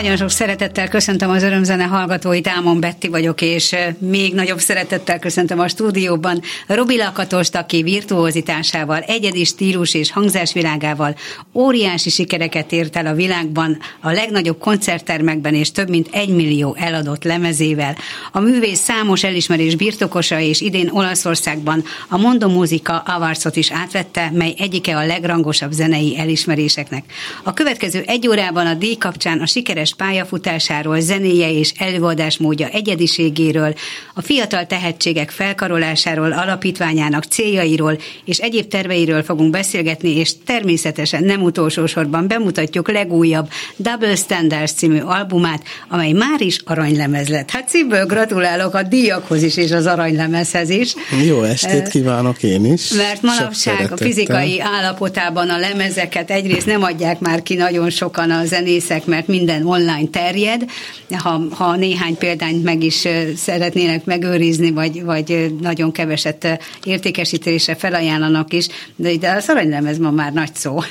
Sok szeretettel köszöntöm az örömzene hallgatóit, Ámon Betti vagyok, és még nagyobb szeretettel köszöntöm a stúdióban Robi Lakatost, aki virtuózitásával, egyedi stílus és hangzásvilágával óriási sikereket ért el a világban, a legnagyobb koncerttermekben és több mint egy millió eladott lemezével. A művész számos elismerés birtokosa, és idén Olaszországban a Mondo Musica Awardsot is átvette, mely egyike a legrangosabb zenei elismeréseknek. A következő egy órában a díj kapcsán a sikeres pályafutásáról, zenéje és előadásmódja egyediségéről, a fiatal tehetségek felkarolásáról, alapítványának céljairól és egyéb terveiről fogunk beszélgetni, és természetesen nem utolsó sorban bemutatjuk legújabb Double Standards című albumát, amely már is aranylemez lett. Hát szívből gratulálok a díjakhoz is, és az aranylemezhez is. Jó estét kívánok én is. Mert manapság a fizikai állapotában a lemezeket egyrészt nem adják már ki nagyon sokan a zenészek, mert minden online terjed, ha, ha néhány példányt meg is szeretnének megőrizni, vagy, vagy nagyon keveset értékesítésre felajánlanak is, de, de az aranylemez ma már nagy szó.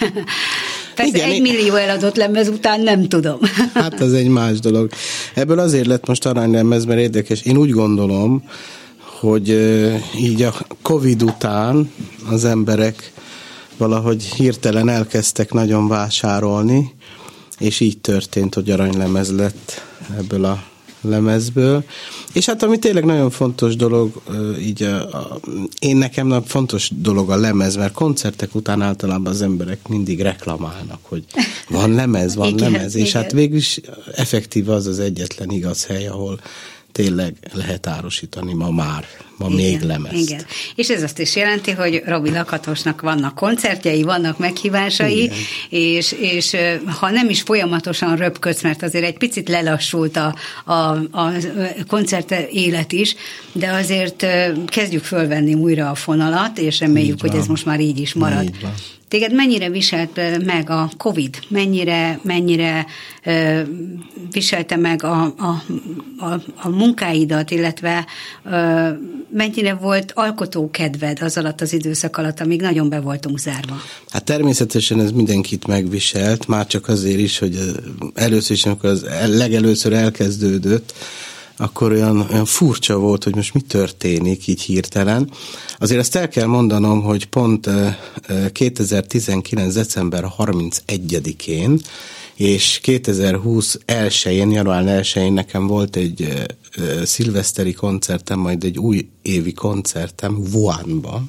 Persze Igen, egy millió eladott lemez után nem tudom. Hát ez egy más dolog. Ebből azért lett most aranylemez, mert érdekes. Én úgy gondolom, hogy így a Covid után az emberek valahogy hirtelen elkezdtek nagyon vásárolni, és így történt, hogy aranylemez lett ebből a lemezből. És hát ami tényleg nagyon fontos dolog, így a, a, én nekem fontos dolog a lemez, mert koncertek után általában az emberek mindig reklamálnak, hogy van lemez, van igen, lemez, és igen. hát végül is effektív az az egyetlen igaz hely, ahol tényleg lehet árusítani ma már, ma igen, még lemez. Igen, és ez azt is jelenti, hogy Robi Lakatosnak vannak koncertjei, vannak meghívásai, igen. és, és ha nem is folyamatosan röpködsz, mert azért egy picit lelassult a, a, a koncert élet is, de azért kezdjük fölvenni újra a fonalat, és reméljük, hogy ez most már így is marad. Így van. Téged mennyire viselt meg a COVID? Mennyire, mennyire ö, viselte meg a, a, a, a munkáidat, illetve mennyire volt alkotókedved az alatt az időszak alatt, amíg nagyon be voltunk zárva? Hát természetesen ez mindenkit megviselt, már csak azért is, hogy először is, amikor az legelőször elkezdődött, akkor olyan, olyan furcsa volt, hogy most mi történik így hirtelen. Azért azt el kell mondanom, hogy pont 2019. december 31-én és 2020 elsőjén, január 1 nekem volt egy szilveszteri koncertem, majd egy új évi koncertem Wuhanba.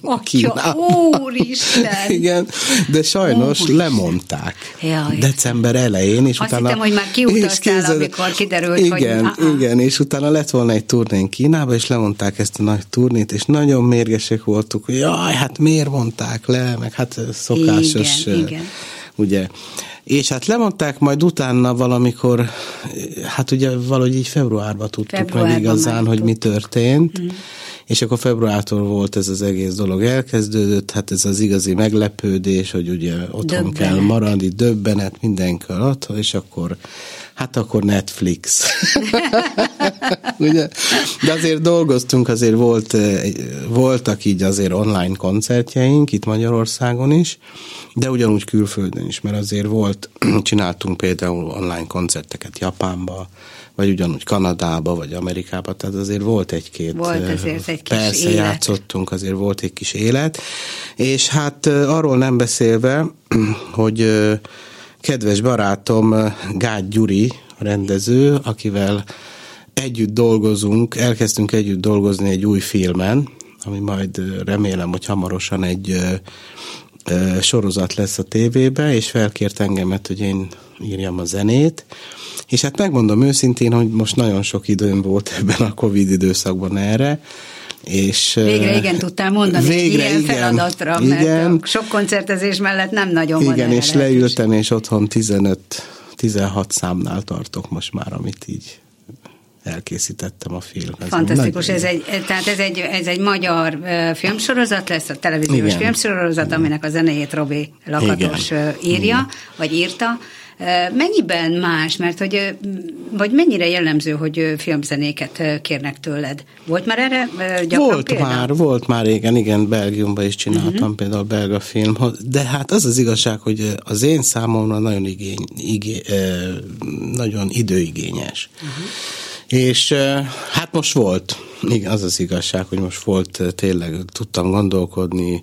Atya, úristen! Igen, de sajnos úristen. lemondták Jaj. december elején, és Azt utána... hittem, hogy már kiutaztál, képzeld, amikor kiderült, igen, hogy... Igen, és utána lett volna egy turnén Kínába, és lemondták ezt a nagy turnét, és nagyon mérgesek voltuk, hogy jaj, hát miért mondták le, meg hát szokásos... Igen, igen. Ugye, és hát lemondták, majd utána valamikor, hát ugye valahogy így februárban tudtuk februárban meg igazán, hogy mi történt, mm. És akkor februártól volt ez az egész dolog elkezdődött, hát ez az igazi meglepődés, hogy ugye otthon döbbenet. kell maradni, döbbenet, mindenki otthon, és akkor hát akkor Netflix. Ugye? De azért dolgoztunk, azért volt, voltak így azért online koncertjeink itt Magyarországon is, de ugyanúgy külföldön is, mert azért volt, csináltunk például online koncerteket Japánba, vagy ugyanúgy Kanadába, vagy Amerikába, tehát azért volt egy-két... Volt azért egy kis Persze élet. játszottunk, azért volt egy kis élet, és hát arról nem beszélve, hogy kedves barátom Gágy Gyuri, rendező, akivel együtt dolgozunk, elkezdtünk együtt dolgozni egy új filmen, ami majd remélem, hogy hamarosan egy sorozat lesz a tévébe, és felkért engemet, hogy én írjam a zenét, és hát megmondom őszintén, hogy most nagyon sok időm volt ebben a Covid időszakban erre, és végre igen tudtál mondani végre, egy ilyen igen, feladatra, mert igen, sok koncertezés mellett nem nagyon Igen, van és leültem, és otthon 15 16 számnál tartok most már, amit így elkészítettem a filmet. Fantasztikus, ez egy, tehát ez egy, ez egy magyar filmsorozat lesz, a televíziós Igen. filmsorozat, Igen. aminek a zenéjét Robi Lakatos Igen. írja, Igen. vagy írta. Mennyiben más, mert hogy, vagy mennyire jellemző, hogy filmzenéket kérnek tőled? Volt már erre gyakran Volt példa? már, volt már régen, igen, Belgiumban is csináltam uh-huh. például belga film, de hát az az igazság, hogy az én számomra nagyon, igény, igé, nagyon időigényes. Uh-huh. És hát most volt, igen, az az igazság, hogy most volt tényleg, tudtam gondolkodni,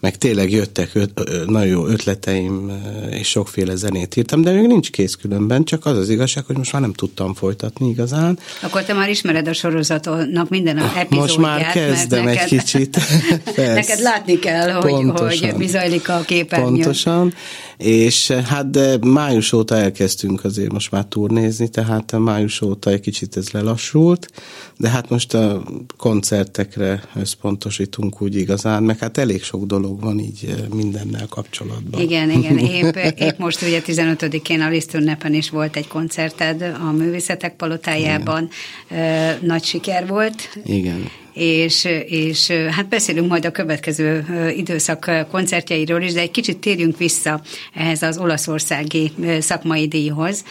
meg tényleg jöttek öt, nagyon jó ötleteim, és sokféle zenét írtam, de még nincs kész különben, csak az az igazság, hogy most már nem tudtam folytatni igazán. Akkor te már ismered a sorozatnak minden epizódját. Most már kezdem neked, egy kicsit. neked látni kell, hogy, hogy mi zajlik a képernyőn. Pontosan, és hát de május óta elkezdtünk azért most már turnézni, tehát május óta egy kicsit ez lelassult, de hát most a koncertekre összpontosítunk úgy igazán, meg hát elég sok dolog van így mindennel kapcsolatban. Igen, igen, épp, épp most ugye 15-én a Liszt ünnepen is volt egy koncerted a Művészetek Palotájában, igen. nagy siker volt. Igen és, és hát beszélünk majd a következő időszak koncertjeiről is, de egy kicsit térjünk vissza ehhez az olaszországi szakmai díjhoz,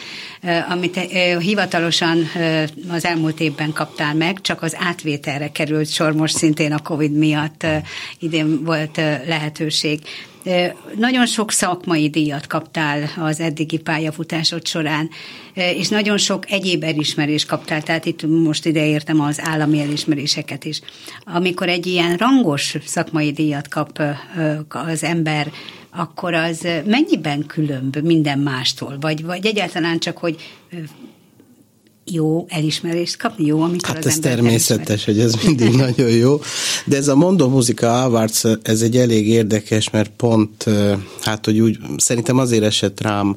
amit hivatalosan az elmúlt évben kaptál meg, csak az átvételre került sor most szintén a Covid miatt idén volt lehetőség. Nagyon sok szakmai díjat kaptál az eddigi pályafutásod során, és nagyon sok egyéb elismerést kaptál, tehát itt most ide értem az állami elismeréseket is. Amikor egy ilyen rangos szakmai díjat kap az ember, akkor az mennyiben különb minden mástól? Vagy, vagy egyáltalán csak, hogy jó elismerést kapni, jó, amikor hát az ez természetes, elismer. hogy ez mindig nagyon jó, de ez a Mondó Muzika Awards, ez egy elég érdekes, mert pont, hát hogy úgy, szerintem azért esett rám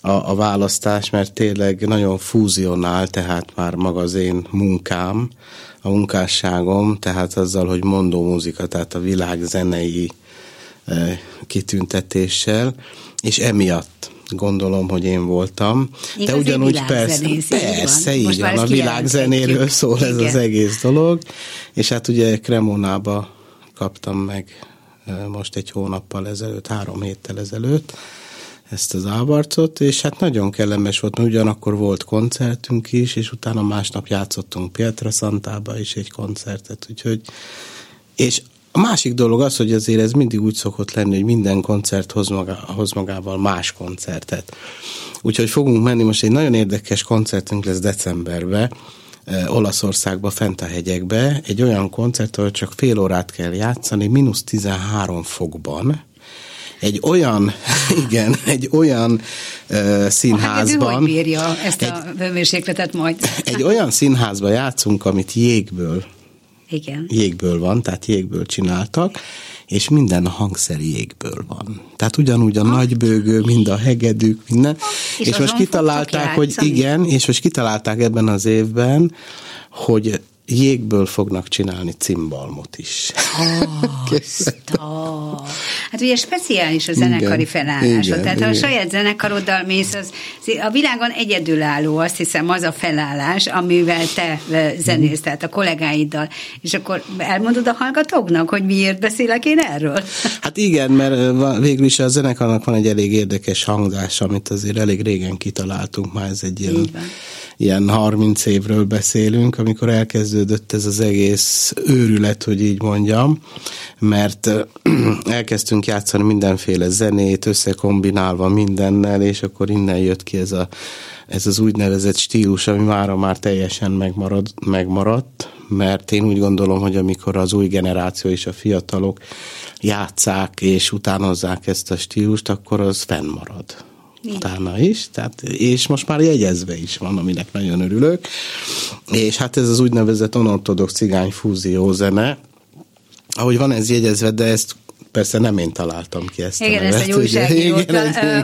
a, a választás, mert tényleg nagyon fúzionál, tehát már maga az én munkám, a munkásságom, tehát azzal, hogy mondó muzika, tehát a világ zenei kitüntetéssel, és emiatt gondolom, hogy én voltam. Én De ugyanúgy persze, persze, így van, a világzenéről szól Igen. ez az egész dolog, és hát ugye Cremonába kaptam meg most egy hónappal ezelőtt, három héttel ezelőtt ezt az ávarcot, és hát nagyon kellemes volt, mert ugyanakkor volt koncertünk is, és utána másnap játszottunk Pietra Santába is egy koncertet, úgyhogy és a másik dolog az, hogy azért ez mindig úgy szokott lenni, hogy minden koncert hoz, maga, hoz magával más koncertet. Úgyhogy fogunk menni, most egy nagyon érdekes koncertünk lesz decemberben, eh, Olaszországba, fent a hegyekbe, egy olyan koncert, ahol csak fél órát kell játszani, mínusz 13 fokban, egy olyan, igen, egy olyan uh, színházban. Hát hogy bírja ezt egy, a hőmérsékletet majd? Egy olyan színházban játszunk, amit jégből igen. jégből van, tehát jégből csináltak, és minden a hangszer jégből van. Tehát ugyanúgy a ha. nagybőgő, mind a hegedűk, minden. És, és most kitalálták, hogy igen, és most kitalálták ebben az évben, hogy jégből fognak csinálni cimbalmot is. Oh, hát ugye speciális a zenekari igen, felállásod. Tehát igen. a saját zenekaroddal mész, az a világon egyedülálló, azt hiszem, az a felállás, amivel te zenész, tehát a kollégáiddal. És akkor elmondod a hallgatóknak, hogy miért beszélek én erről? Hát igen, mert végül is a zenekarnak van egy elég érdekes hangzás, amit azért elég régen kitaláltunk, már ez egy ilyen ilyen 30 évről beszélünk, amikor elkezdődött ez az egész őrület, hogy így mondjam, mert elkezdtünk játszani mindenféle zenét, összekombinálva mindennel, és akkor innen jött ki ez, a, ez az úgynevezett stílus, ami mára már teljesen megmarad, megmaradt, mert én úgy gondolom, hogy amikor az új generáció és a fiatalok játszák és utánozzák ezt a stílust, akkor az fennmarad utána is, tehát, és most már jegyezve is van, aminek nagyon örülök. És hát ez az úgynevezett onortodox cigány fúzió zene, ahogy van ez jegyezve, de ezt Persze nem én találtam ki ezt Igen, a nevet, ezt egy újságíró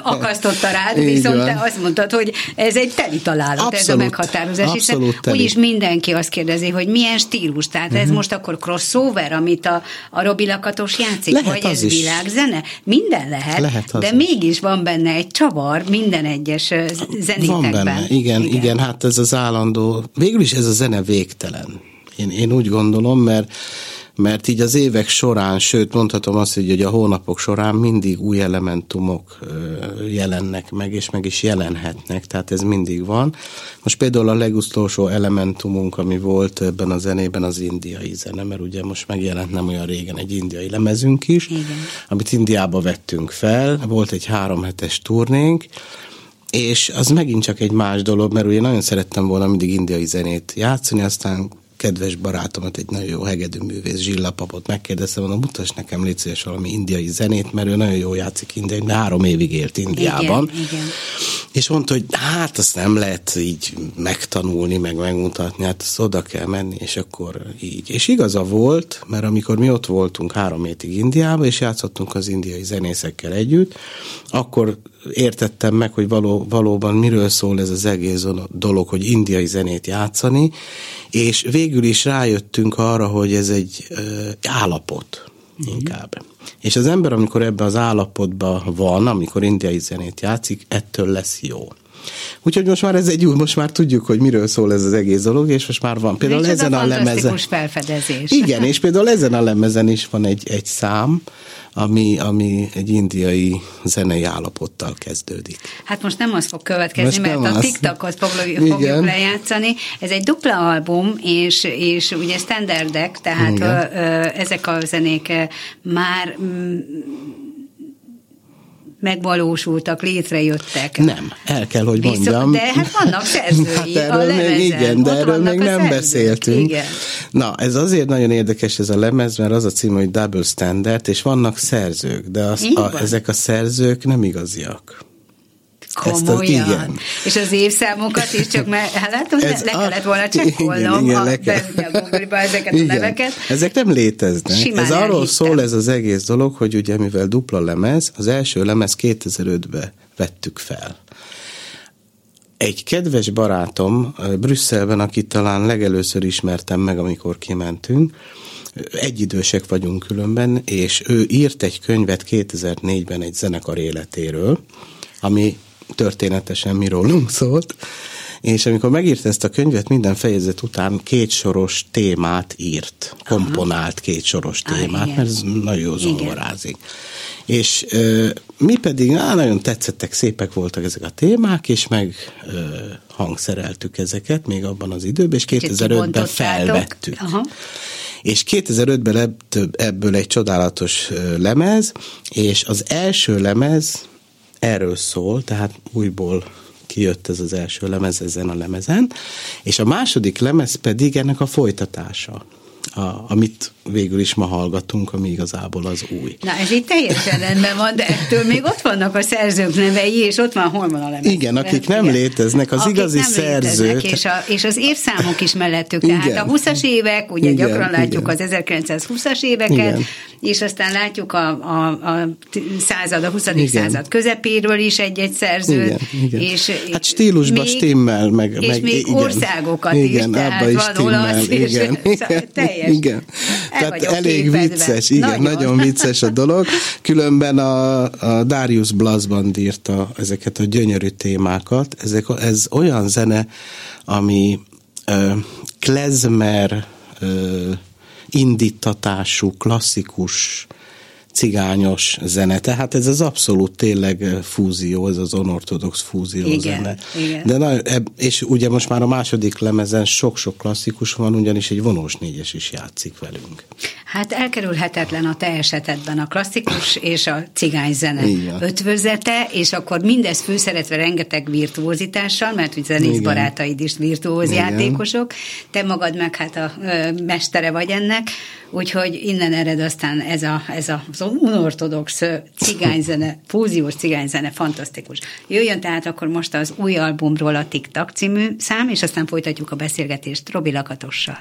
akasztotta rád, Így viszont van. te azt mondtad, hogy ez egy teli találat, abszolút, ez a meghatározás, hiszen úgyis mindenki azt kérdezi, hogy milyen stílus, tehát uh-huh. ez mhm. most akkor crossover, amit a, a Robi Lakatos játszik, lehet vagy ez is. világzene? Minden lehet, lehet de is. mégis van benne egy csavar minden egyes zenétekben. Van benne, igen, igen, igen, hát ez az állandó, végül is ez a zene végtelen. Én, én úgy gondolom, mert mert így az évek során, sőt mondhatom azt, hogy a hónapok során mindig új elementumok jelennek meg, és meg is jelenhetnek, tehát ez mindig van. Most például a legutolsó elementumunk, ami volt ebben a zenében, az indiai zene, mert ugye most megjelent nem olyan régen egy indiai lemezünk is, Igen. amit Indiába vettünk fel, volt egy három hetes turnénk, és az megint csak egy más dolog, mert ugye nagyon szerettem volna mindig indiai zenét játszani, aztán kedves barátomat, egy nagyon jó hegedűművész Zsillapapot megkérdeztem, mondom, mutass nekem légy valami indiai zenét, mert ő nagyon jól játszik indiai, de három évig élt Indiában. Igen, igen. És mondta, hogy hát azt nem lehet így megtanulni, meg megmutatni, hát azt oda kell menni, és akkor így. És igaza volt, mert amikor mi ott voltunk három hétig Indiában, és játszottunk az indiai zenészekkel együtt, akkor értettem meg, hogy való, valóban miről szól ez az egész dolog, hogy indiai zenét játszani, és végül is rájöttünk arra, hogy ez egy állapot inkább. És az ember, amikor ebben az állapotban van, amikor indiai zenét játszik, ettől lesz jó. Úgyhogy most már ez egy új, most már tudjuk, hogy miről szól ez az egész dolog, és most már van. Például ezen a, a lemezen. felfedezés. Igen, és például ezen a lemezen is van egy, egy szám, ami, ami egy indiai zenei állapottal kezdődik. Hát most nem az fog következni, most mert a TikTokot fogjuk, fogjuk lejátszani. Ez egy dupla album, és, és ugye standardek, tehát ö, ö, ezek a zenék már megvalósultak, létrejöttek. Nem, el kell, hogy mondjam. Viszont, de hát vannak szerzői hát erről a lemezen. Még, igen, de erről még nem beszéltünk. Igen. Na, ez azért nagyon érdekes ez a lemez, mert az a cím, hogy Double Standard, és vannak szerzők, de az, a, ezek a szerzők nem igaziak. Komolyan. A, igen. És az évszámokat is csak mert hát látom, Ez le kellett volna csekkolnom, igen, igen, le ezeket igen. a neveket. Ezek nem léteznek. Simán ez arról szól ez az egész dolog, hogy ugye mivel dupla lemez, az első lemez 2005-be vettük fel. Egy kedves barátom Brüsszelben, akit talán legelőször ismertem meg, amikor kimentünk, egyidősek vagyunk különben, és ő írt egy könyvet 2004-ben egy zenekar életéről, ami történetesen mi rólunk szólt, és amikor megírta ezt a könyvet, minden fejezet után két soros témát írt, komponált két soros témát, ah, mert ez nagyon jó zongorázik. És ö, mi pedig á, nagyon tetszettek, szépek voltak ezek a témák, és meg ö, hangszereltük ezeket még abban az időben, és 2005-ben felvettük. Aha. És 2005-ben lett ebből egy csodálatos lemez, és az első lemez erről szól, tehát újból kijött ez az első lemez ezen a lemezen, és a második lemez pedig ennek a folytatása a, amit végül is ma hallgatunk, ami igazából az új. Na, ez itt teljesen rendben van, de ettől még ott vannak a szerzők nevei, és ott van, hol van a lemez. Igen, akik nem igen. léteznek, az akik igazi nem szerzők. És, a, és az évszámok is mellettük, igen. tehát a 20-as évek, ugye igen, gyakran látjuk igen. az 1920-as éveket, igen. és aztán látjuk a, a, a század, a 20. Igen. század közepéről is egy-egy szerzőt. Igen, igen. És hát stílusban stimmel, meg, és meg még igen. országokat igen, is, tehát is van olasz, igen, és igen, teljes. Igen. Tehát elég képedve. vicces, igen, nagyon. nagyon vicces a dolog. Különben a, a Darius Blasband írta ezeket a gyönyörű témákat. Ezek, ez olyan zene, ami uh, klezmer uh, indítatású, klasszikus cigányos zene. Tehát ez az abszolút tényleg fúzió, ez az onortodox fúzió igen, zene. Igen. De na, és ugye most már a második lemezen sok-sok klasszikus van, ugyanis egy vonós négyes is játszik velünk. Hát elkerülhetetlen a te esetedben a klasszikus és a cigányzene ötvözete, és akkor mindez főszeretve rengeteg virtuózitással, mert hogy zenész Igen. barátaid is virtuóz Igen. játékosok, te magad meg hát a ö, mestere vagy ennek, úgyhogy innen ered aztán ez, a, ez a, az unortodox cigányzene, fúziós cigányzene, fantasztikus. Jöjjön tehát akkor most az új albumról a TikTok című szám, és aztán folytatjuk a beszélgetést Robi Lakatossal.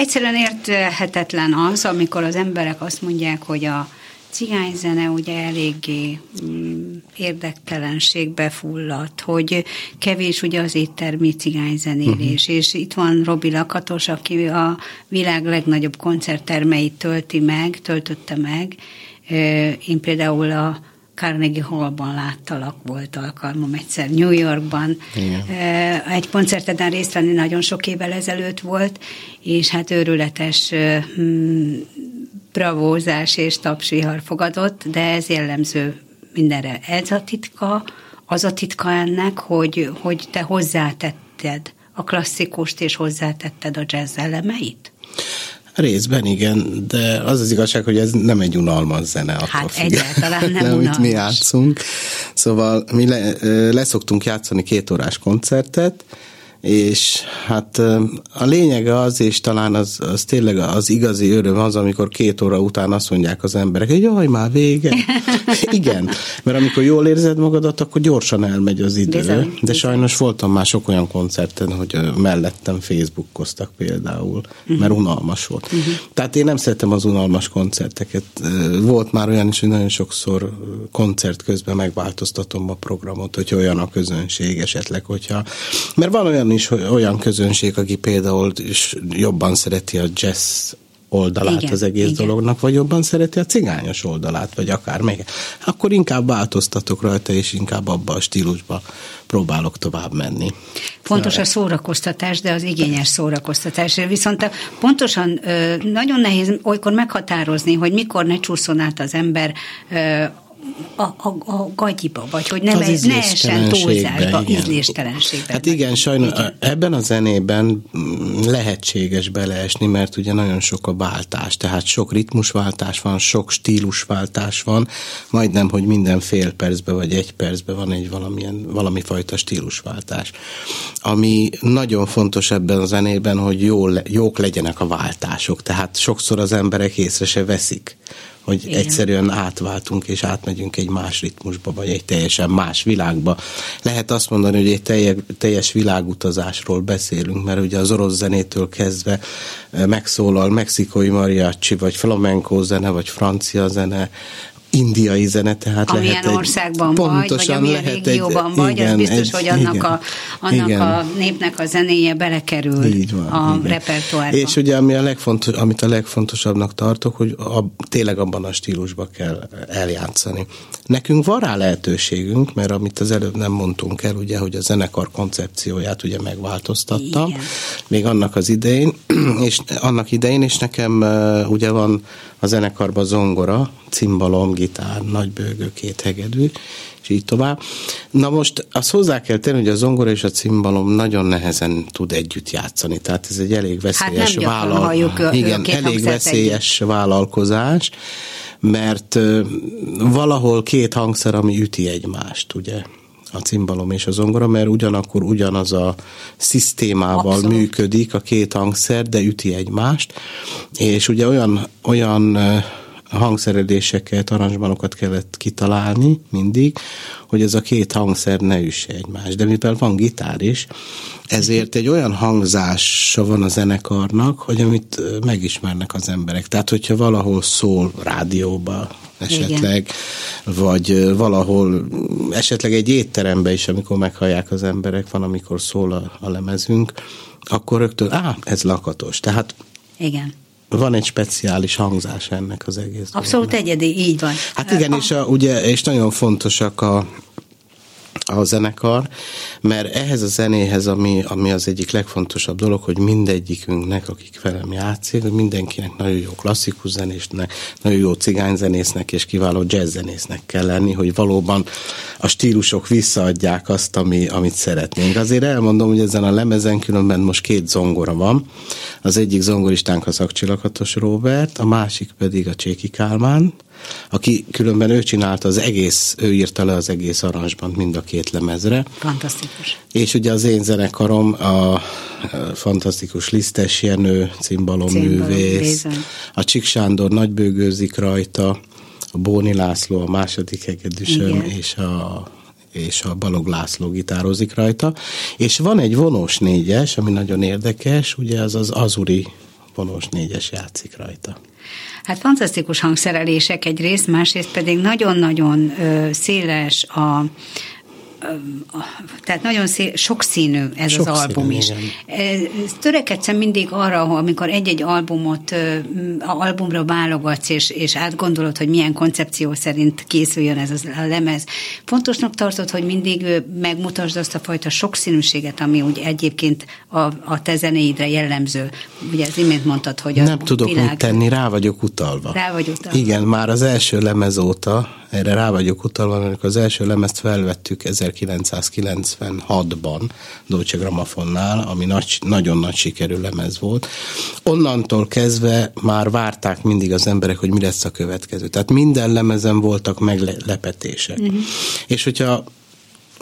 Egyszerűen érthetetlen az, amikor az emberek azt mondják, hogy a cigányzene ugye eléggé mm, érdektelenségbe fulladt, hogy kevés ugye az éttermi cigányzenélés, uh-huh. és itt van Robi Lakatos, aki a világ legnagyobb koncerttermeit tölti meg, töltötte meg. Én például a Carnegie Hallban láttalak, volt alkalmam egyszer New Yorkban. Igen. Egy koncerteden részt venni nagyon sok évvel ezelőtt volt, és hát őrületes mm, bravózás és tapsvihar fogadott, de ez jellemző mindenre. Ez a titka, az a titka ennek, hogy, hogy te hozzátetted a klasszikust, és hozzátetted a jazz elemeit? Részben igen, de az az igazság, hogy ez nem egy unalmas zene. Hát egyáltalán nem, nem unalmas. mi játszunk. Szóval mi le, leszoktunk játszani két órás koncertet, és hát a lényege az, és talán az, az tényleg az igazi öröm az, amikor két óra után azt mondják az emberek, hogy jaj, már vége. Igen, mert amikor jól érzed magadat, akkor gyorsan elmegy az idő. Bizony, de bizony. sajnos voltam már sok olyan koncerten, hogy mellettem Facebookoztak például, uh-huh. mert unalmas volt. Uh-huh. Tehát én nem szeretem az unalmas koncerteket. Volt már olyan is, hogy nagyon sokszor koncert közben megváltoztatom a programot, hogy olyan a közönség esetleg, hogyha... Mert van olyan is olyan közönség, aki például is jobban szereti a jazz oldalát igen, az egész igen. dolognak, vagy jobban szereti a cigányos oldalát, vagy akár még. Akkor inkább változtatok rajta, és inkább abba a stílusba próbálok tovább menni. Fontos a szórakoztatás, de az igényes szórakoztatás. Viszont pontosan nagyon nehéz olykor meghatározni, hogy mikor ne csúszson át az ember a, a, a gagyiba, vagy hogy ne, ne essen túlzásba, igen. ízléstelenségbe. Hát igen, sajnos igen. ebben a zenében lehetséges beleesni, mert ugye nagyon sok a váltás, tehát sok ritmusváltás van, sok stílusváltás van, majdnem, hogy minden fél percben vagy egy percben van egy valamilyen, valami fajta stílusváltás. Ami nagyon fontos ebben a zenében, hogy jó, jók legyenek a váltások, tehát sokszor az emberek észre se veszik hogy Igen. egyszerűen átváltunk és átmegyünk egy más ritmusba, vagy egy teljesen más világba. Lehet azt mondani, hogy egy teljes, teljes világutazásról beszélünk, mert ugye az orosz zenétől kezdve eh, megszólal mexikói mariachi, vagy flamenco zene, vagy francia zene, indiai zene, tehát amilyen lehet egy, országban vagy, vagy amilyen lehet régióban egy, vagy, igen, az biztos, egy, hogy annak, igen, a, annak igen. a népnek a zenéje belekerül Így van, a igen. repertoárba. És ugye ami a legfontos, amit a legfontosabbnak tartok, hogy a, tényleg abban a stílusban kell eljátszani. Nekünk van rá lehetőségünk, mert amit az előbb nem mondtunk el, ugye, hogy a zenekar koncepcióját ugye megváltoztattam, igen. még annak az idején, és annak idején, és nekem ugye van a zenekarban zongora, cimbalom, gitár, nagybőgő, két hegedű, és így tovább. Na most azt hozzá kell tenni, hogy a zongora és a cimbalom nagyon nehezen tud együtt játszani, tehát ez egy elég veszélyes hát vállal... Igen, elég veszélyes együtt. vállalkozás, mert valahol két hangszer, ami üti egymást, ugye? a cimbalom és a zongora, mert ugyanakkor ugyanaz a szisztémával Abszolút. működik a két hangszer, de üti egymást, és ugye olyan, olyan hangszereléseket, aranzsmanokat kellett kitalálni mindig, hogy ez a két hangszer ne üsse egymást. De mivel van gitár is, ezért egy olyan hangzása van a zenekarnak, hogy amit megismernek az emberek. Tehát, hogyha valahol szól rádióba, esetleg, Igen. vagy valahol, esetleg egy étterembe is, amikor meghallják az emberek, van, amikor szól a, a lemezünk, akkor rögtön, á, ez lakatos. Tehát Igen van egy speciális hangzás ennek az egész. Abszolút dolognak. egyedi, így van. Hát igen, a... és, a, ugye, és nagyon fontosak a, a zenekar, mert ehhez a zenéhez, ami, ami az egyik legfontosabb dolog, hogy mindegyikünknek, akik velem játszik, mindenkinek nagyon jó klasszikus zenésznek, nagyon jó cigányzenésznek és kiváló jazzzenésznek kell lenni, hogy valóban a stílusok visszaadják azt, ami, amit szeretnénk. Azért elmondom, hogy ezen a lemezen különben most két zongora van. Az egyik zongoristánk az Akcsilakatos Robert, a másik pedig a Cséki Kálmán, aki különben ő csinálta az egész, ő írta le az egész arancsban mind a két lemezre. Fantasztikus. És ugye az én zenekarom a fantasztikus Lisztes Jenő, cimbalom művész, a Csik Sándor nagybőgőzik rajta, a Bóni László a második hegedűsöm, és a és a Balog László gitározik rajta, és van egy vonós négyes, ami nagyon érdekes, ugye az az Azuri vonós négyes játszik rajta. Hát fantasztikus hangszerelések egyrészt, másrészt pedig nagyon-nagyon széles a, tehát nagyon szé- sokszínű ez Sok az album is. Igen. Törekedszem mindig arra, amikor egy-egy albumot, albumra válogatsz, és, és átgondolod, hogy milyen koncepció szerint készüljön ez a lemez. Fontosnak tartod, hogy mindig megmutasd azt a fajta sokszínűséget, ami úgy egyébként a, a te zenéidre jellemző. Ugye az imént mondtad, hogy a Nem tudok világ... mit tenni, rá vagyok utalva. Rá vagy utalva. Igen, már az első lemez óta erre rá vagyok utalva, amikor az első lemezt felvettük 1996-ban Dolce Gramafonnál, ami nagy, nagyon nagy sikerű lemez volt. Onnantól kezdve már várták mindig az emberek, hogy mi lesz a következő. Tehát minden lemezen voltak meglepetések. Uh-huh. És hogyha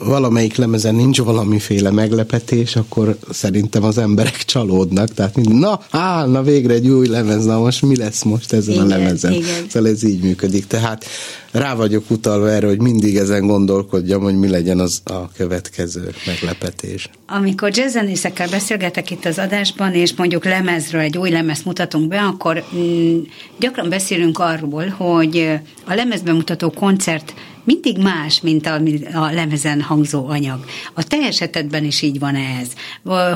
valamelyik lemezen nincs valamiféle meglepetés, akkor szerintem az emberek csalódnak. Tehát na, állna végre egy új lemez, na most mi lesz most ezen igen, a lemezen? Igen. Szóval ez így működik. Tehát rá vagyok utalva erre, hogy mindig ezen gondolkodjam, hogy mi legyen az a következő meglepetés. Amikor jazzzenészekkel beszélgetek itt az adásban, és mondjuk lemezről egy új lemezt mutatunk be, akkor mm, gyakran beszélünk arról, hogy a lemezben mutató koncert mindig más, mint a, a lemezen hangzó anyag. A te esetedben is így van ez,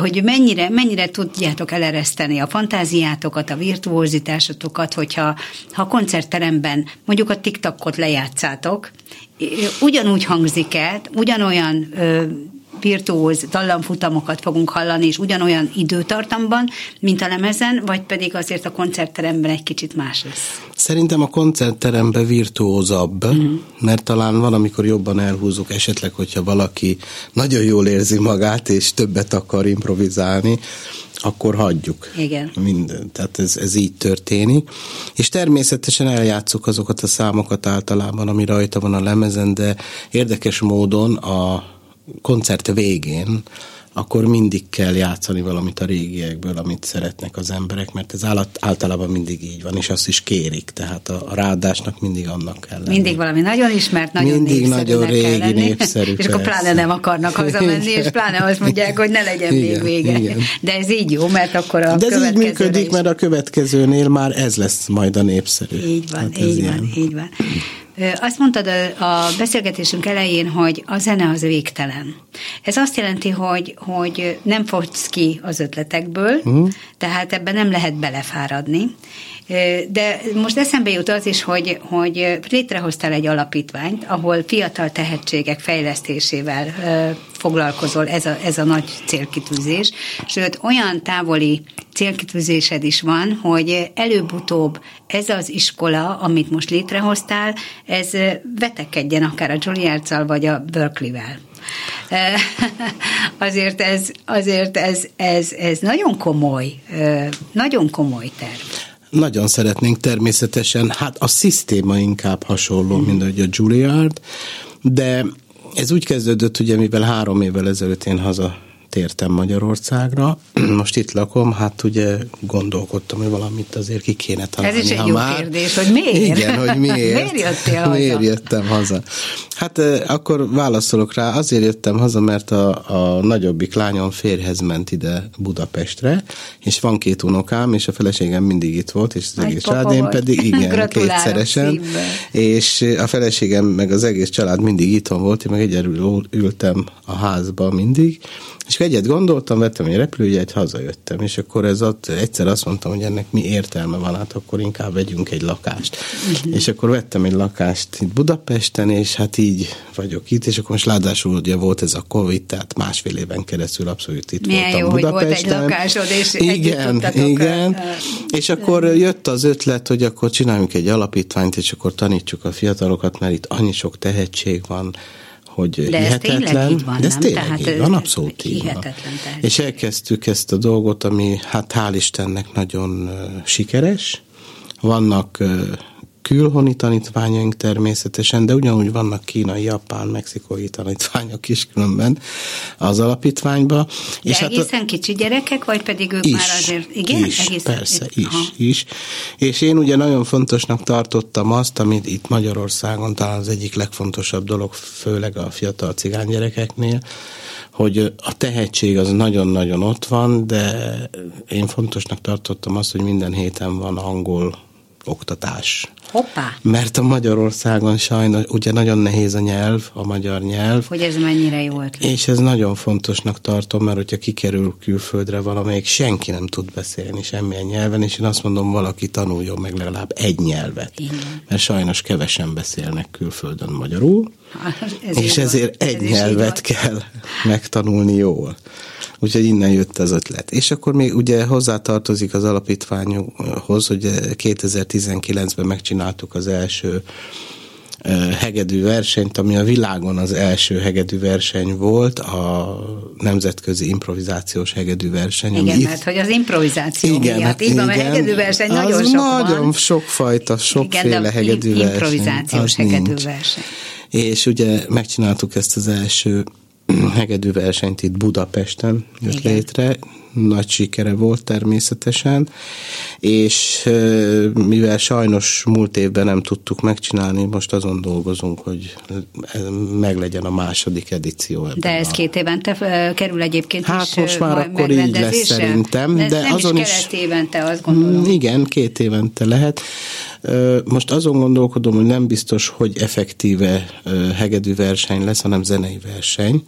hogy mennyire, mennyire tudjátok elereszteni a fantáziátokat, a virtuózitásotokat, hogyha ha koncertteremben mondjuk a TikTokot lejátszátok, ugyanúgy hangzik el, ugyanolyan ö, virtuóz dallamfutamokat fogunk hallani, és ugyanolyan időtartamban, mint a lemezen, vagy pedig azért a koncertteremben egy kicsit más lesz? Szerintem a koncertteremben virtuózabb, uh-huh. mert talán valamikor jobban elhúzunk, esetleg, hogyha valaki nagyon jól érzi magát, és többet akar improvizálni, akkor hagyjuk. Igen. Minden. Tehát ez, ez így történik. És természetesen eljátszuk azokat a számokat általában, ami rajta van a lemezen, de érdekes módon a koncert végén akkor mindig kell játszani valamit a régiekből, amit szeretnek az emberek, mert ez általában mindig így van, és azt is kérik, tehát a, a ráadásnak mindig annak kell lenni. Mindig valami nagyon ismert, nagyon mindig nagyon régi, kell népszerű. és akkor pláne nem akarnak hazamenni, és pláne azt mondják, hogy ne legyen igen, még vége. Igen. De ez így jó, mert akkor a De ez így működik, is... mert a következőnél már ez lesz majd a népszerű. Így van, hát így van, ilyen. így van. Azt mondtad a beszélgetésünk elején, hogy a zene az végtelen. Ez azt jelenti, hogy, hogy nem fogsz ki az ötletekből, uh-huh. tehát ebben nem lehet belefáradni. De most eszembe jut az is, hogy, hogy létrehoztál egy alapítványt, ahol fiatal tehetségek fejlesztésével foglalkozol, ez a, ez a nagy célkitűzés. Sőt, olyan távoli célkitűzésed is van, hogy előbb-utóbb ez az iskola, amit most létrehoztál, ez vetekedjen akár a Juilliard-szal vagy a Berkeley-vel. azért ez, azért ez, ez, ez nagyon komoly, nagyon komoly terv. Nagyon szeretnénk természetesen, hát a szisztéma inkább hasonló, mm. mint a Juilliard, de ez úgy kezdődött, ugye mivel három évvel ezelőtt én haza tértem Magyarországra, most itt lakom, hát ugye gondolkodtam, hogy valamit azért ki kéne találni. Ez is egy jó már... kérdés, hogy miért? Igen, hogy miért. miért jöttél haza? Miért jöttem haza? Hát akkor válaszolok rá, azért jöttem haza, mert a, a nagyobbik lányom férhez ment ide Budapestre, és van két unokám, és a feleségem mindig itt volt, és az egész család, én pedig igen, kétszeresen, és a feleségem meg az egész család mindig itthon volt, én meg egyedül ültem a házba mindig, és egyet gondoltam, vettem egy repülőjegyet, hazajöttem, és akkor ez ott, egyszer azt mondtam, hogy ennek mi értelme van, hát akkor inkább vegyünk egy lakást. Uh-huh. És akkor vettem egy lakást itt Budapesten, és hát így vagyok itt, és akkor most ráadásul ugye volt ez a Covid, tehát másfél éven keresztül abszolút itt Milyen voltam jó, Budapesten. hogy volt egy lakásod, és igen, igen. És akkor jött az ötlet, hogy akkor csináljunk egy alapítványt, és akkor tanítsuk a fiatalokat, mert itt annyi sok tehetség van, hogy de hihetetlen. Ez így van, de ez tényleg Tehát így van, abszolút így van. És elkezdtük ezt a dolgot, ami hát hál' Istennek nagyon sikeres. Vannak külhoni tanítványaink természetesen, de ugyanúgy vannak kínai, japán, mexikói tanítványok is különben az alapítványba. De és hát egészen hát, kicsi gyerekek, vagy pedig ők is, már azért, igen? Is, egészen, persze, is, Aha. is. És én ugye nagyon fontosnak tartottam azt, amit itt Magyarországon talán az egyik legfontosabb dolog, főleg a fiatal cigány gyerekeknél, hogy a tehetség az nagyon-nagyon ott van, de én fontosnak tartottam azt, hogy minden héten van angol oktatás. Hoppá! Mert a Magyarországon sajnos, ugye nagyon nehéz a nyelv, a magyar nyelv. Hogy ez mennyire jó ötlet. És ez nagyon fontosnak tartom, mert hogyha kikerül külföldre valamelyik, senki nem tud beszélni semmilyen nyelven, és én azt mondom, valaki tanuljon meg legalább egy nyelvet. Igen. Mert sajnos kevesen beszélnek külföldön magyarul, ez és ezért egy ez nyelvet kell megtanulni jól. Úgyhogy innen jött az ötlet. És akkor még ugye hozzátartozik az alapítványhoz, hogy 2019-ben megcsináltuk az első hegedű versenyt, ami a világon az első hegedű verseny volt, a nemzetközi improvizációs hegedű verseny. Igen, itt... mert hogy az improvizáció igen, miatt. Így van, igen, hegedű verseny nagyon sok nagyon van. sokfajta, sokféle igen, hegedű verseny. Improvizációs hegedű verseny. És ugye megcsináltuk ezt az első hegedű versenyt itt Budapesten jött Igen. létre, nagy sikere volt természetesen, és mivel sajnos múlt évben nem tudtuk megcsinálni, most azon dolgozunk, hogy meglegyen a második edíció. De ez a... két évente kerül egyébként Hát is most már akkor így lesz szerintem. De, de nem azon is kelet évente, azt gondolom. Mm, igen, két évente lehet. Most azon gondolkodom, hogy nem biztos, hogy effektíve hegedű verseny lesz, hanem zenei verseny,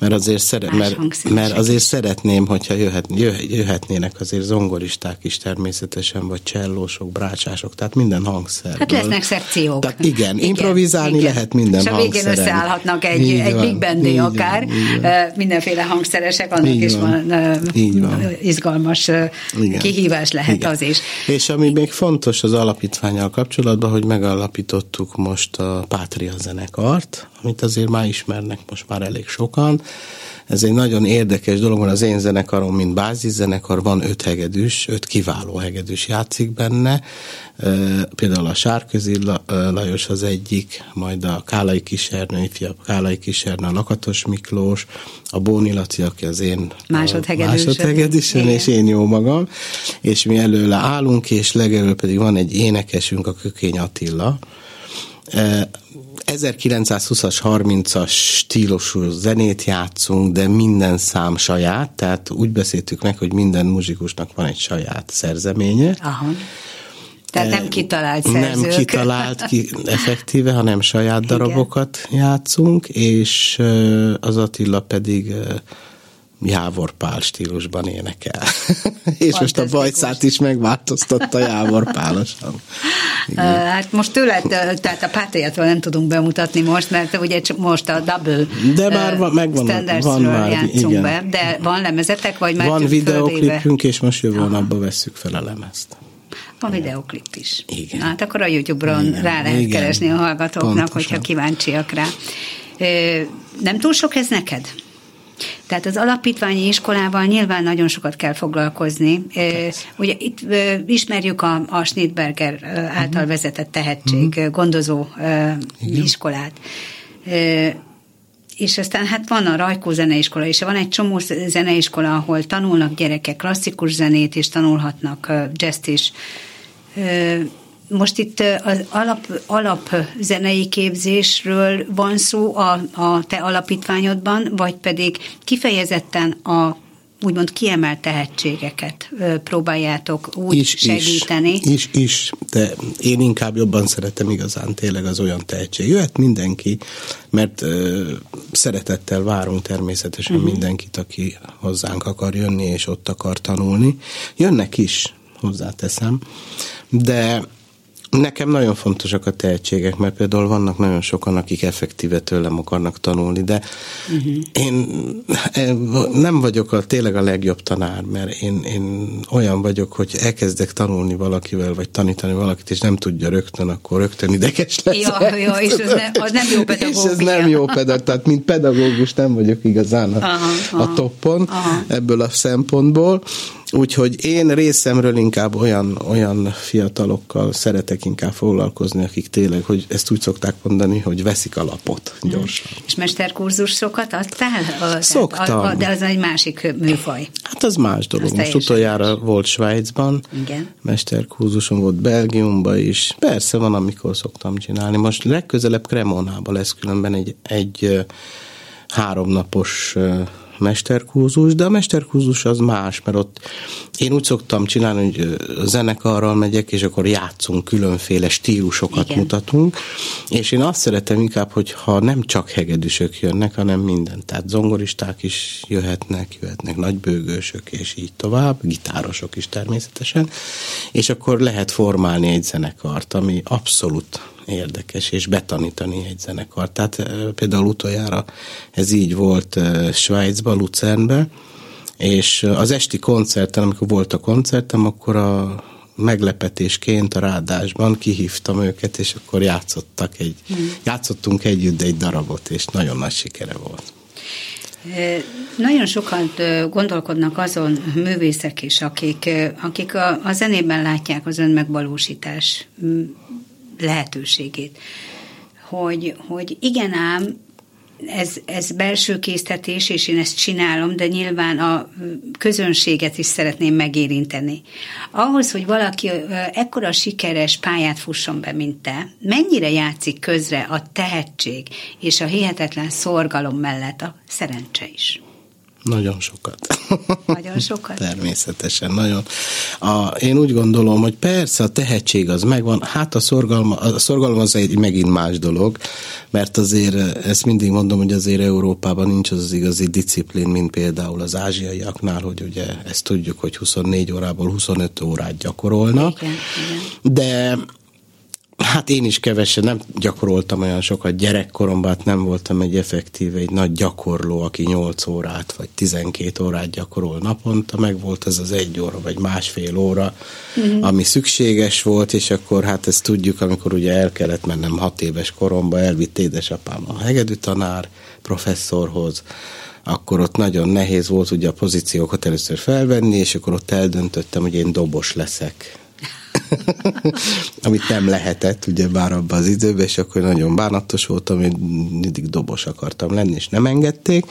mert azért, szere, mert, mert azért szeretném, hogyha jöhet, jöhetnének azért zongoristák is természetesen, vagy csellósok, brácsások, tehát minden hangszer. Hát lesznek szekciók. Tehát igen, igen improvizálni igen. lehet minden És a végén összeállhatnak egy, így egy van, big bandé akár, van, mindenféle hangszeresek, annak így is van, van izgalmas igen. kihívás lehet igen. az is. És ami még fontos az alapítványal kapcsolatban, hogy megalapítottuk most a Pátria zenekart, amit azért már ismernek most már elég sokan. Ez egy nagyon érdekes dolog, mert az én zenekarom, mint báziszenekar, van öt hegedűs, öt kiváló hegedűs játszik benne. Például a Sárközi Lajos az egyik, majd a Kálai Kisernő, ifjabb Kálai Kisernő, a Lakatos Miklós, a Bóni Laci, aki az én másodhegedűsön, és én jó magam, és mi előle állunk, és legelő pedig van egy énekesünk, a Kökény Attila, 1920-as, 30-as stílusú zenét játszunk, de minden szám saját, tehát úgy beszéltük meg, hogy minden muzsikusnak van egy saját szerzeménye. Aha. Tehát nem kitalált szerzők. Nem kitalált ki, effektíve, hanem saját darabokat Igen. játszunk, és az Attila pedig Jávor Pál stílusban énekel. és most a bajszát is megváltoztatta Jávor Pálosan. Hát most tőle, tehát a pátriától nem tudunk bemutatni most, mert ugye most a double de már van, megvan, van már, játszunk igen. be. De van lemezetek, vagy már Van videoklipünk, és most jövő napban vesszük fel a lemezt. Van videoklip is. Igen. Hát akkor a YouTube-ron igen, rá lehet igen, keresni a hallgatóknak, pontosan. hogyha kíváncsiak rá. Nem túl sok ez neked? Tehát az alapítványi iskolával nyilván nagyon sokat kell foglalkozni. Persze. Ugye itt ismerjük a, a Schnittberger által uh-huh. vezetett tehetség uh-huh. gondozó Igen. iskolát és aztán hát van a Rajkó zeneiskola, és van egy csomó zeneiskola, ahol tanulnak gyerekek klasszikus zenét, és tanulhatnak jazz is most itt az alap, alap zenei képzésről van szó a, a te alapítványodban, vagy pedig kifejezetten a úgymond kiemelt tehetségeket próbáljátok úgy is, segíteni. Is, is, is, de én inkább jobban szeretem igazán tényleg az olyan tehetség. Jöhet mindenki, mert ö, szeretettel várunk természetesen uh-huh. mindenkit, aki hozzánk akar jönni, és ott akar tanulni. Jönnek is, hozzáteszem, de Nekem nagyon fontosak a tehetségek, mert például vannak nagyon sokan, akik effektíve tőlem akarnak tanulni, de uh-huh. én nem vagyok a, tényleg a legjobb tanár, mert én, én olyan vagyok, hogy elkezdek tanulni valakivel, vagy tanítani valakit, és nem tudja rögtön, akkor rögtön ideges lesz. Ja, ja és ez ne, az nem jó pedagógia. És ez nem jó pedagógus, tehát mint pedagógus nem vagyok igazán a, aha, a toppon aha. ebből a szempontból, Úgyhogy én részemről inkább olyan, olyan fiatalokkal szeretek inkább foglalkozni, akik tényleg, hogy ezt úgy szokták mondani, hogy veszik a lapot gyorsan. És mesterkurzusokat adtál? Szoktam. A, a, de az egy másik műfaj. Hát az más dolog. Most utoljára más. volt Svájcban, Igen. mesterkurzusom volt Belgiumban is. Persze van, amikor szoktam csinálni. Most legközelebb Cremonában lesz különben egy, egy háromnapos mesterkurzus, de a mesterkurzus az más, mert ott én úgy szoktam csinálni, hogy zenekarral megyek, és akkor játszunk, különféle stílusokat Igen. mutatunk, és én azt szeretem inkább, hogy ha nem csak hegedűsök jönnek, hanem minden, tehát zongoristák is jöhetnek, jöhetnek nagybőgősök, és így tovább, gitárosok is természetesen, és akkor lehet formálni egy zenekart, ami abszolút érdekes, és betanítani egy zenekart. Tehát például utoljára ez így volt Svájcban, Lucernbe, és az esti koncerten, amikor volt a koncertem, akkor a meglepetésként a rádásban kihívtam őket, és akkor játszottak egy, hmm. játszottunk együtt egy darabot, és nagyon nagy sikere volt. Nagyon sokan gondolkodnak azon művészek is, akik, akik a, a zenében látják az önmegvalósítás lehetőségét. Hogy, hogy igen ám, ez, ez belső késztetés, és én ezt csinálom, de nyilván a közönséget is szeretném megérinteni. Ahhoz, hogy valaki ekkora sikeres pályát fusson be, mint te, mennyire játszik közre a tehetség és a hihetetlen szorgalom mellett a szerencse is? Nagyon sokat. Nagyon sokat? Természetesen, nagyon. A, én úgy gondolom, hogy persze a tehetség az megvan, hát a szorgalma, a szorgalom az egy megint más dolog, mert azért ezt mindig mondom, hogy azért Európában nincs az, az igazi disziplín, mint például az ázsiaiaknál, hogy ugye ezt tudjuk, hogy 24 órából 25 órát gyakorolnak, igen, igen. de Hát én is kevesen nem gyakoroltam olyan sokat gyerekkoromban, hát nem voltam egy effektív, egy nagy gyakorló, aki 8 órát vagy 12 órát gyakorol naponta, meg volt ez az egy óra vagy másfél óra, uh-huh. ami szükséges volt, és akkor hát ezt tudjuk, amikor ugye el kellett mennem hat éves koromba, elvitt édesapám a hegedű tanár professzorhoz, akkor ott nagyon nehéz volt ugye a pozíciókat először felvenni, és akkor ott eldöntöttem, hogy én dobos leszek amit nem lehetett, ugye bár abban az időben, és akkor nagyon bánatos voltam, hogy mindig dobos akartam lenni, és nem engedték,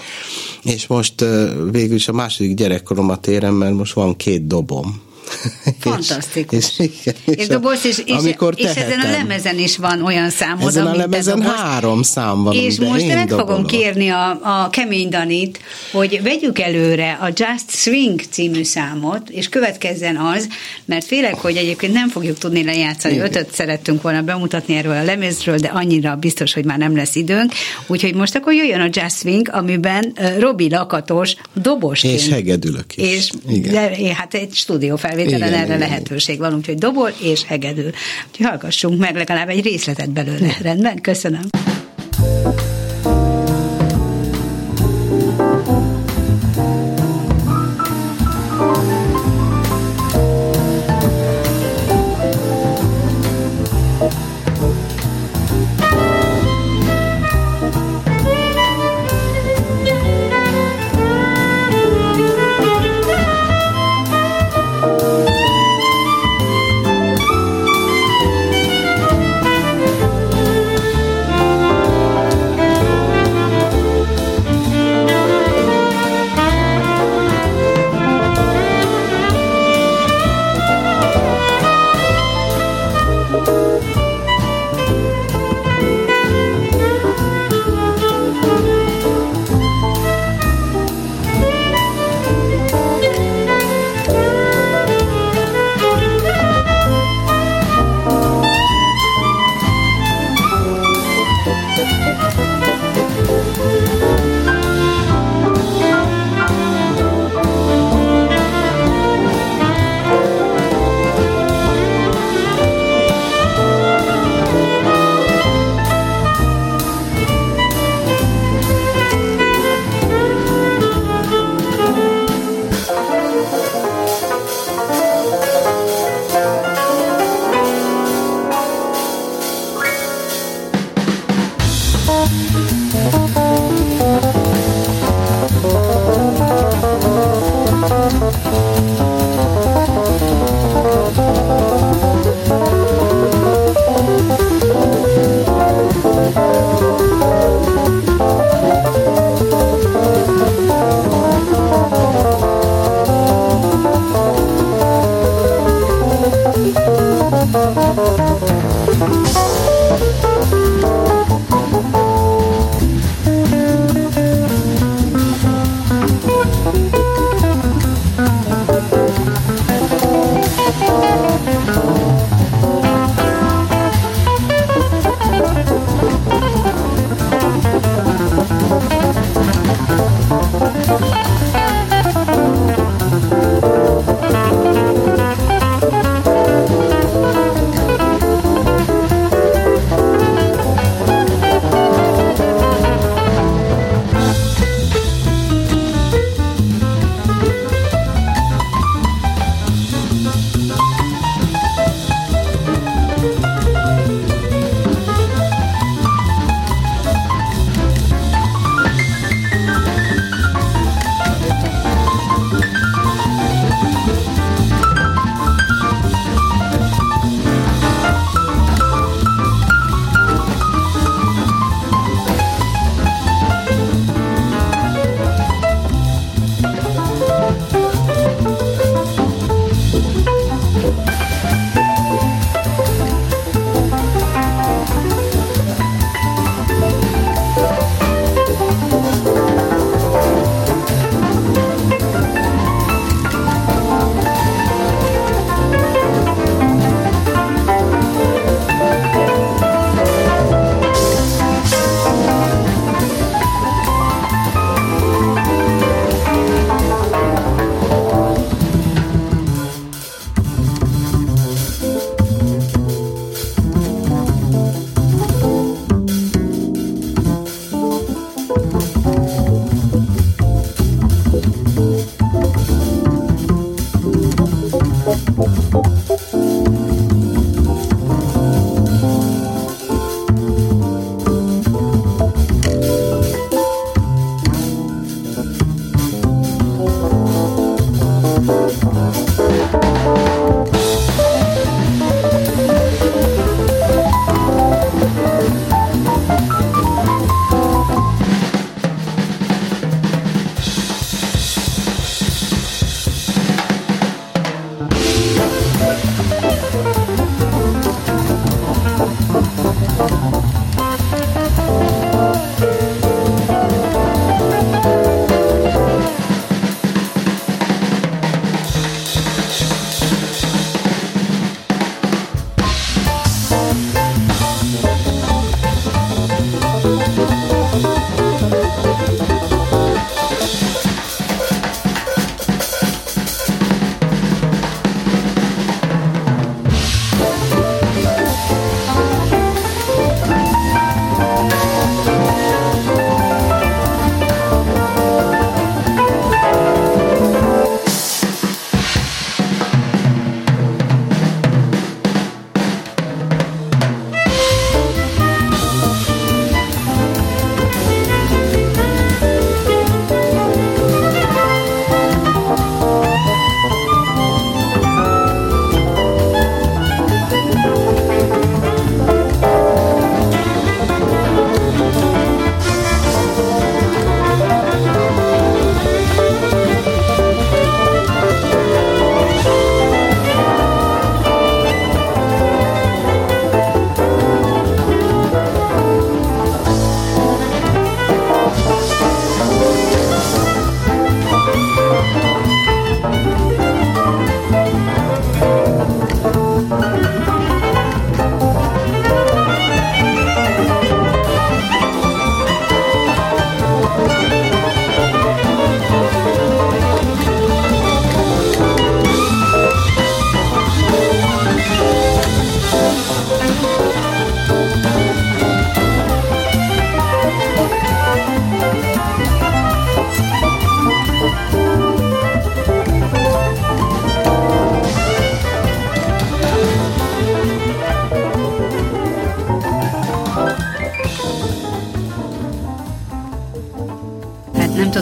és most végül is a második gyerekkoromat érem, mert most van két dobom, Fantasztikus. És, és, és, és doboz, és, és, amikor és ezen a lemezen is van olyan számod, Ezen a lemezen három szám van, És most meg dobolom. fogom kérni a, a Kemény Danit, hogy vegyük előre a Just Swing című számot, és következzen az, mert félek, hogy egyébként nem fogjuk tudni lejátszani. Igen. Ötöt szerettünk volna bemutatni erről a lemezről, de annyira biztos, hogy már nem lesz időnk. Úgyhogy most akkor jöjjön a Just Swing, amiben Robi Lakatos dobosként. És hegedülök is. És Igen. De, hát egy stúdió felvételen erre igen. lehetőség van, úgyhogy dobol és hegedül. Úgyhogy hallgassunk meg legalább egy részletet belőle. Rendben? Köszönöm.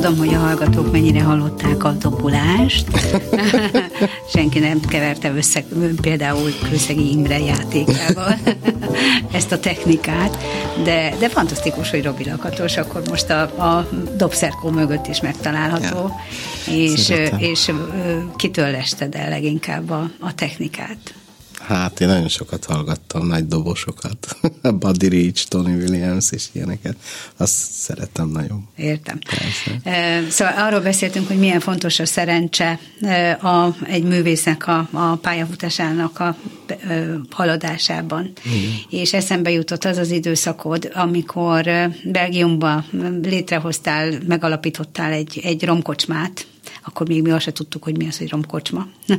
Tudom, hogy a hallgatók mennyire hallották a dobulást. Senki nem keverte össze például Kőszegi Imre játékával ezt a technikát, de, de fantasztikus, hogy Robi Lakatos akkor most a, a dobszerkó mögött is megtalálható, ja. és, és kitől lested el leginkább a, a technikát? Hát én nagyon sokat hallgattam, nagy dobosokat. Buddy Rich, Tony Williams és ilyeneket. Azt szeretem nagyon. Értem. Persze. Szóval arról beszéltünk, hogy milyen fontos a szerencse a, egy művésznek a, a pályafutásának a, haladásában. Igen. És eszembe jutott az az időszakod, amikor Belgiumban létrehoztál, megalapítottál egy, egy romkocsmát, akkor még mi azt se tudtuk, hogy mi az, hogy romkocsma.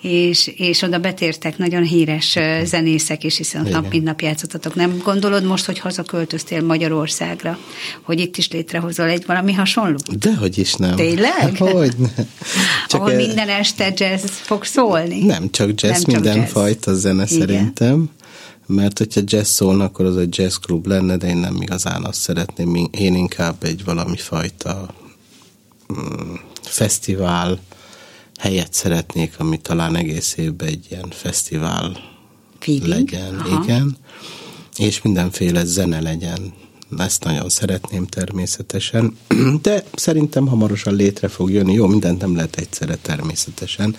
és, és oda betértek nagyon híres zenészek is, hiszen ott nap mint nap játszottatok. Nem gondolod most, hogy hazaköltöztél Magyarországra, hogy itt is létrehozol egy valami hasonló? Dehogy is nem. Tényleg? Hogy ne. Csak Ahol el... minden este jazz fog szólni? Nem csak jazz, nem minden jazz. fajta zene Igen. szerintem mert hogyha jazz szólna, akkor az egy jazz klub lenne, de én nem igazán azt szeretném, én inkább egy valami fajta mm, fesztivál helyet szeretnék, ami talán egész évben egy ilyen fesztivál Feeling? legyen, Aha. igen, és mindenféle zene legyen. Ezt nagyon szeretném természetesen, de szerintem hamarosan létre fog jönni. Jó, mindent nem lehet egyszerre természetesen,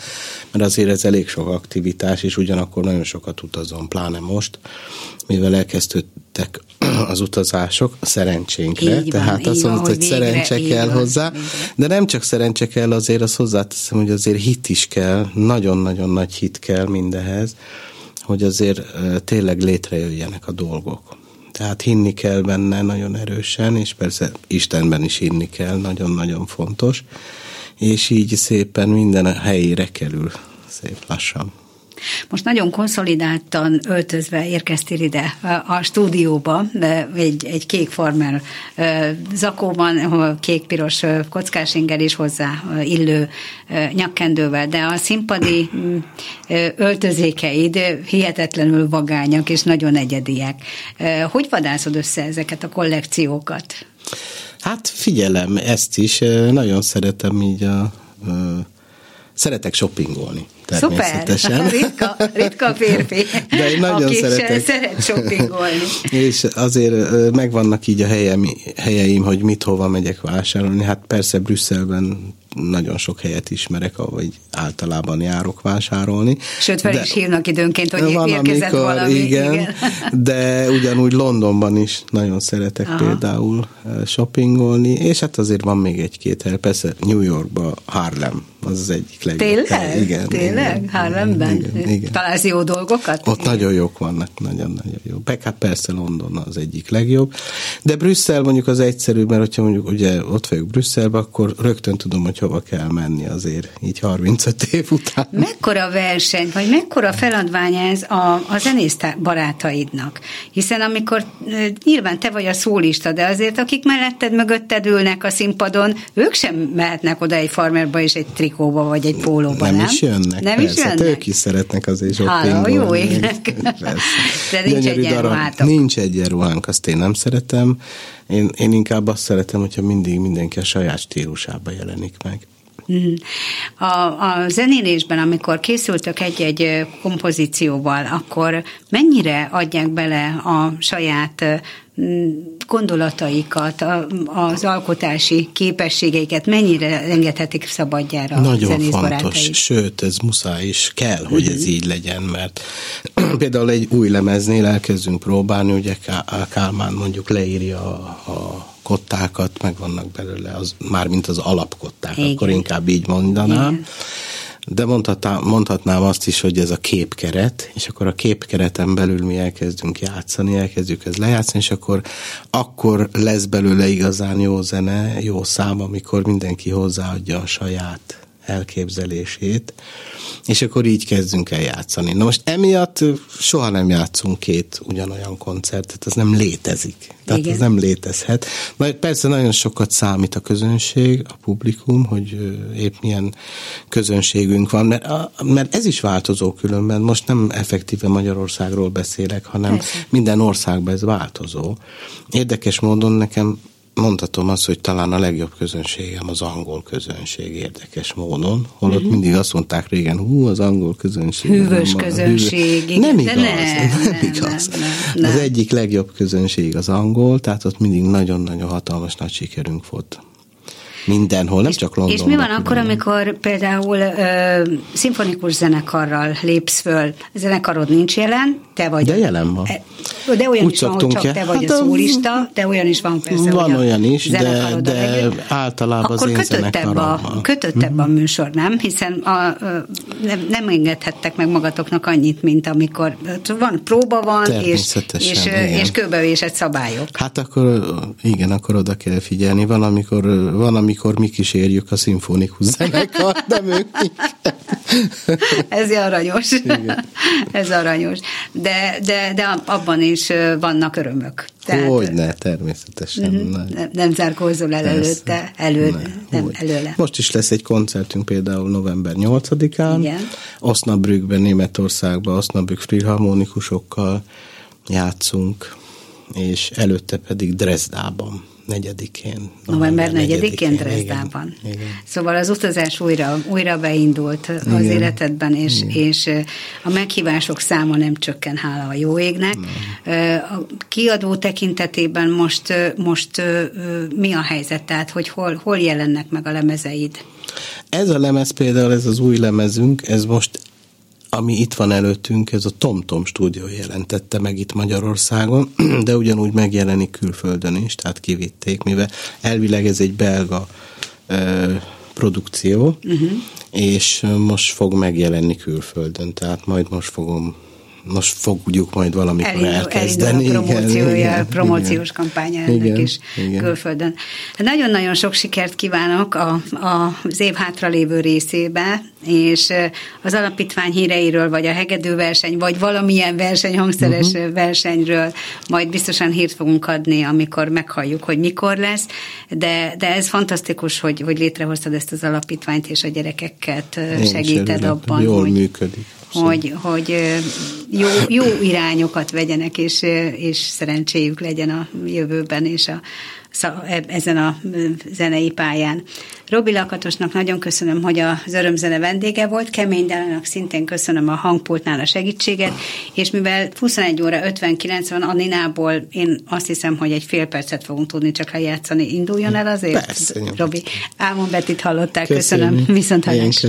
mert azért ez elég sok aktivitás, és ugyanakkor nagyon sokat utazom, pláne most, mivel elkezdődtek az utazások szerencsénkre, így tehát van, azt mondod, hogy szerencse kell van, hozzá, végre. de nem csak szerencse kell, azért azt hozzáteszem, hogy azért hit is kell, nagyon-nagyon nagy hit kell mindehez, hogy azért tényleg létrejöjjenek a dolgok. Tehát hinni kell benne nagyon erősen, és persze Istenben is hinni kell, nagyon-nagyon fontos, és így szépen minden a helyére kerül, szép lassan. Most nagyon konszolidáltan öltözve érkeztél ide a stúdióba, egy, egy kék farmer zakóban, kék-piros kockásinger is hozzá illő nyakkendővel, de a színpadi mm, öltözékeid hihetetlenül vagányak és nagyon egyediek. Hogy vadászod össze ezeket a kollekciókat? Hát figyelem, ezt is. Nagyon szeretem így a szeretek shoppingolni. Szuper, ritka, ritka férfi, De én nagyon aki szeretek. szeret shoppingolni. És azért megvannak így a helyem, helyeim, hogy mit hova megyek vásárolni. Hát persze Brüsszelben nagyon sok helyet ismerek, ahogy általában járok vásárolni. Sőt, fel de is hívnak időnként, hogy van, érkezett amikor, valami. Igen, igen, de ugyanúgy Londonban is nagyon szeretek Aha. például shoppingolni, és hát azért van még egy-két hely, persze New Yorkban Harlem, az az egyik legjobb. Tényleg? Igen. Tényleg? Igen, Harlemben? Igen, igen. Találsz jó dolgokat? Ott igen. nagyon jók vannak, nagyon-nagyon jó. Hát persze London az egyik legjobb, de Brüsszel mondjuk az egyszerű, mert hogyha mondjuk ugye ott vagyok Brüsszelben, akkor rögtön tudom, hogy hova kell menni azért, így 35 év után. Mekkora verseny, vagy mekkora feladvány ez a, a zenész barátaidnak? Hiszen amikor nyilván te vagy a szólista, de azért akik melletted, mögötted ülnek a színpadon, ők sem mehetnek oda egy farmerba és egy trikóba, vagy egy pólóba, nem? Nem is jönnek, nem persze. Is jönnek? Ők is szeretnek azért shoppingolni. jó égnek. De nincs egyenruhátok. Nincs egyenruhánk, azt én nem szeretem. Én, én inkább azt szeretem, hogyha mindig mindenki a saját stílusába jelenik meg. Mhm. A, a zenélésben, amikor készültök egy-egy kompozícióval, akkor mennyire adják bele a saját gondolataikat, az alkotási képességeiket mennyire engedhetik szabadjára Nagyon a fontos, sőt, ez muszáj is kell, hogy ez így legyen, mert például egy új lemeznél elkezdünk próbálni, ugye Kálmán mondjuk leírja a, a kottákat, meg vannak belőle, az, mármint az alapkották, Igen. akkor inkább így mondanám. Igen. De mondhatnám, mondhatnám azt is, hogy ez a képkeret, és akkor a képkereten belül mi elkezdünk játszani, elkezdjük ez lejátszani, és akkor, akkor lesz belőle igazán jó zene, jó szám, amikor mindenki hozzáadja a saját elképzelését, és akkor így kezdünk el játszani. Na most emiatt soha nem játszunk két ugyanolyan koncertet, ez nem létezik. Tehát Igen. ez nem létezhet. Na, persze nagyon sokat számít a közönség, a publikum, hogy épp milyen közönségünk van, mert, a, mert ez is változó különben. Most nem effektíve Magyarországról beszélek, hanem persze. minden országban ez változó. Érdekes módon nekem mondhatom azt, hogy talán a legjobb közönségem az angol közönség érdekes módon, holott uh-huh. mindig azt mondták régen, hú, az angol közönség. Hűvös nem, közönség. Hűvös. Nem igaz, nem, nem, nem igaz. Nem, nem, nem. Az egyik legjobb közönség az angol, tehát ott mindig nagyon-nagyon hatalmas nagy sikerünk volt. Mindenhol, nem és, csak Londonban. És mi van akkor, amikor például ö, szimfonikus zenekarral lépsz föl, a zenekarod nincs jelen, te vagy... De jelen van. E, de olyan Úgy is van, hogy csak te vagy hát a szólista, de olyan is van persze, Van olyan is, de, de általában akkor az én kötöttebb a, kötöttebb a mhm. műsor, nem? Hiszen a, nem, nem engedhettek meg magatoknak annyit, mint amikor van, próba van, és, és, és kőbevésett szabályok. Hát akkor igen, akkor oda kell figyelni. Van, amikor, van, amikor mi kísérjük a szimfonikus zenekar, de ők Ez aranyos. Igen. Ez aranyos. De, de, de abban is vannak örömök. Tehát, Hogyne, természetesen. Uh-huh. Nem, nem zárkózol el előtte, elő, nem, nem előle. Most is lesz egy koncertünk például november 8-án. Igen. Osnabrückben, Németországban, Osnabrück filharmonikusokkal játszunk, és előtte pedig Dresdában negyedikén. November negyedikén Dresdában. Szóval az utazás újra, újra beindult igen. az életedben, és, és a meghívások száma nem csökken, hála a jó égnek. Nem. A kiadó tekintetében most, most mi a helyzet? Tehát, hogy hol, hol jelennek meg a lemezeid? Ez a lemez például, ez az új lemezünk, ez most ami itt van előttünk, ez a TomTom stúdió jelentette meg itt Magyarországon, de ugyanúgy megjelenik külföldön is, tehát kivitték, mivel elvileg ez egy belga ö, produkció, uh-huh. és most fog megjelenni külföldön, tehát majd most fogom most fogjuk majd valamikor elindul, elkezdeni. Elindul a promóciója, igen, promóciós igen, kampánya ennek igen, is igen. külföldön. Hát nagyon-nagyon sok sikert kívánok a, a, az év hátralévő részébe, és az alapítvány híreiről, vagy a hegedőverseny, vagy valamilyen verseny, hangszeres uh-huh. versenyről majd biztosan hírt fogunk adni, amikor meghalljuk, hogy mikor lesz, de, de ez fantasztikus, hogy, hogy létrehoztad ezt az alapítványt, és a gyerekeket Én segíted abban, jól hogy, működik. Hogy, hogy jó, jó irányokat vegyenek, és, és szerencséjük legyen a jövőben, és a, ezen a zenei pályán. Robi Lakatosnak nagyon köszönöm, hogy az örömzene vendége volt, Kemény Dálának szintén köszönöm a hangpultnál a segítséget, és mivel 21 óra 59 van Anninából, én azt hiszem, hogy egy fél percet fogunk tudni csak lejátszani. Induljon el azért, Persze, Robi. Ámon Betit hallották, köszönöm, köszönöm. viszont hallás.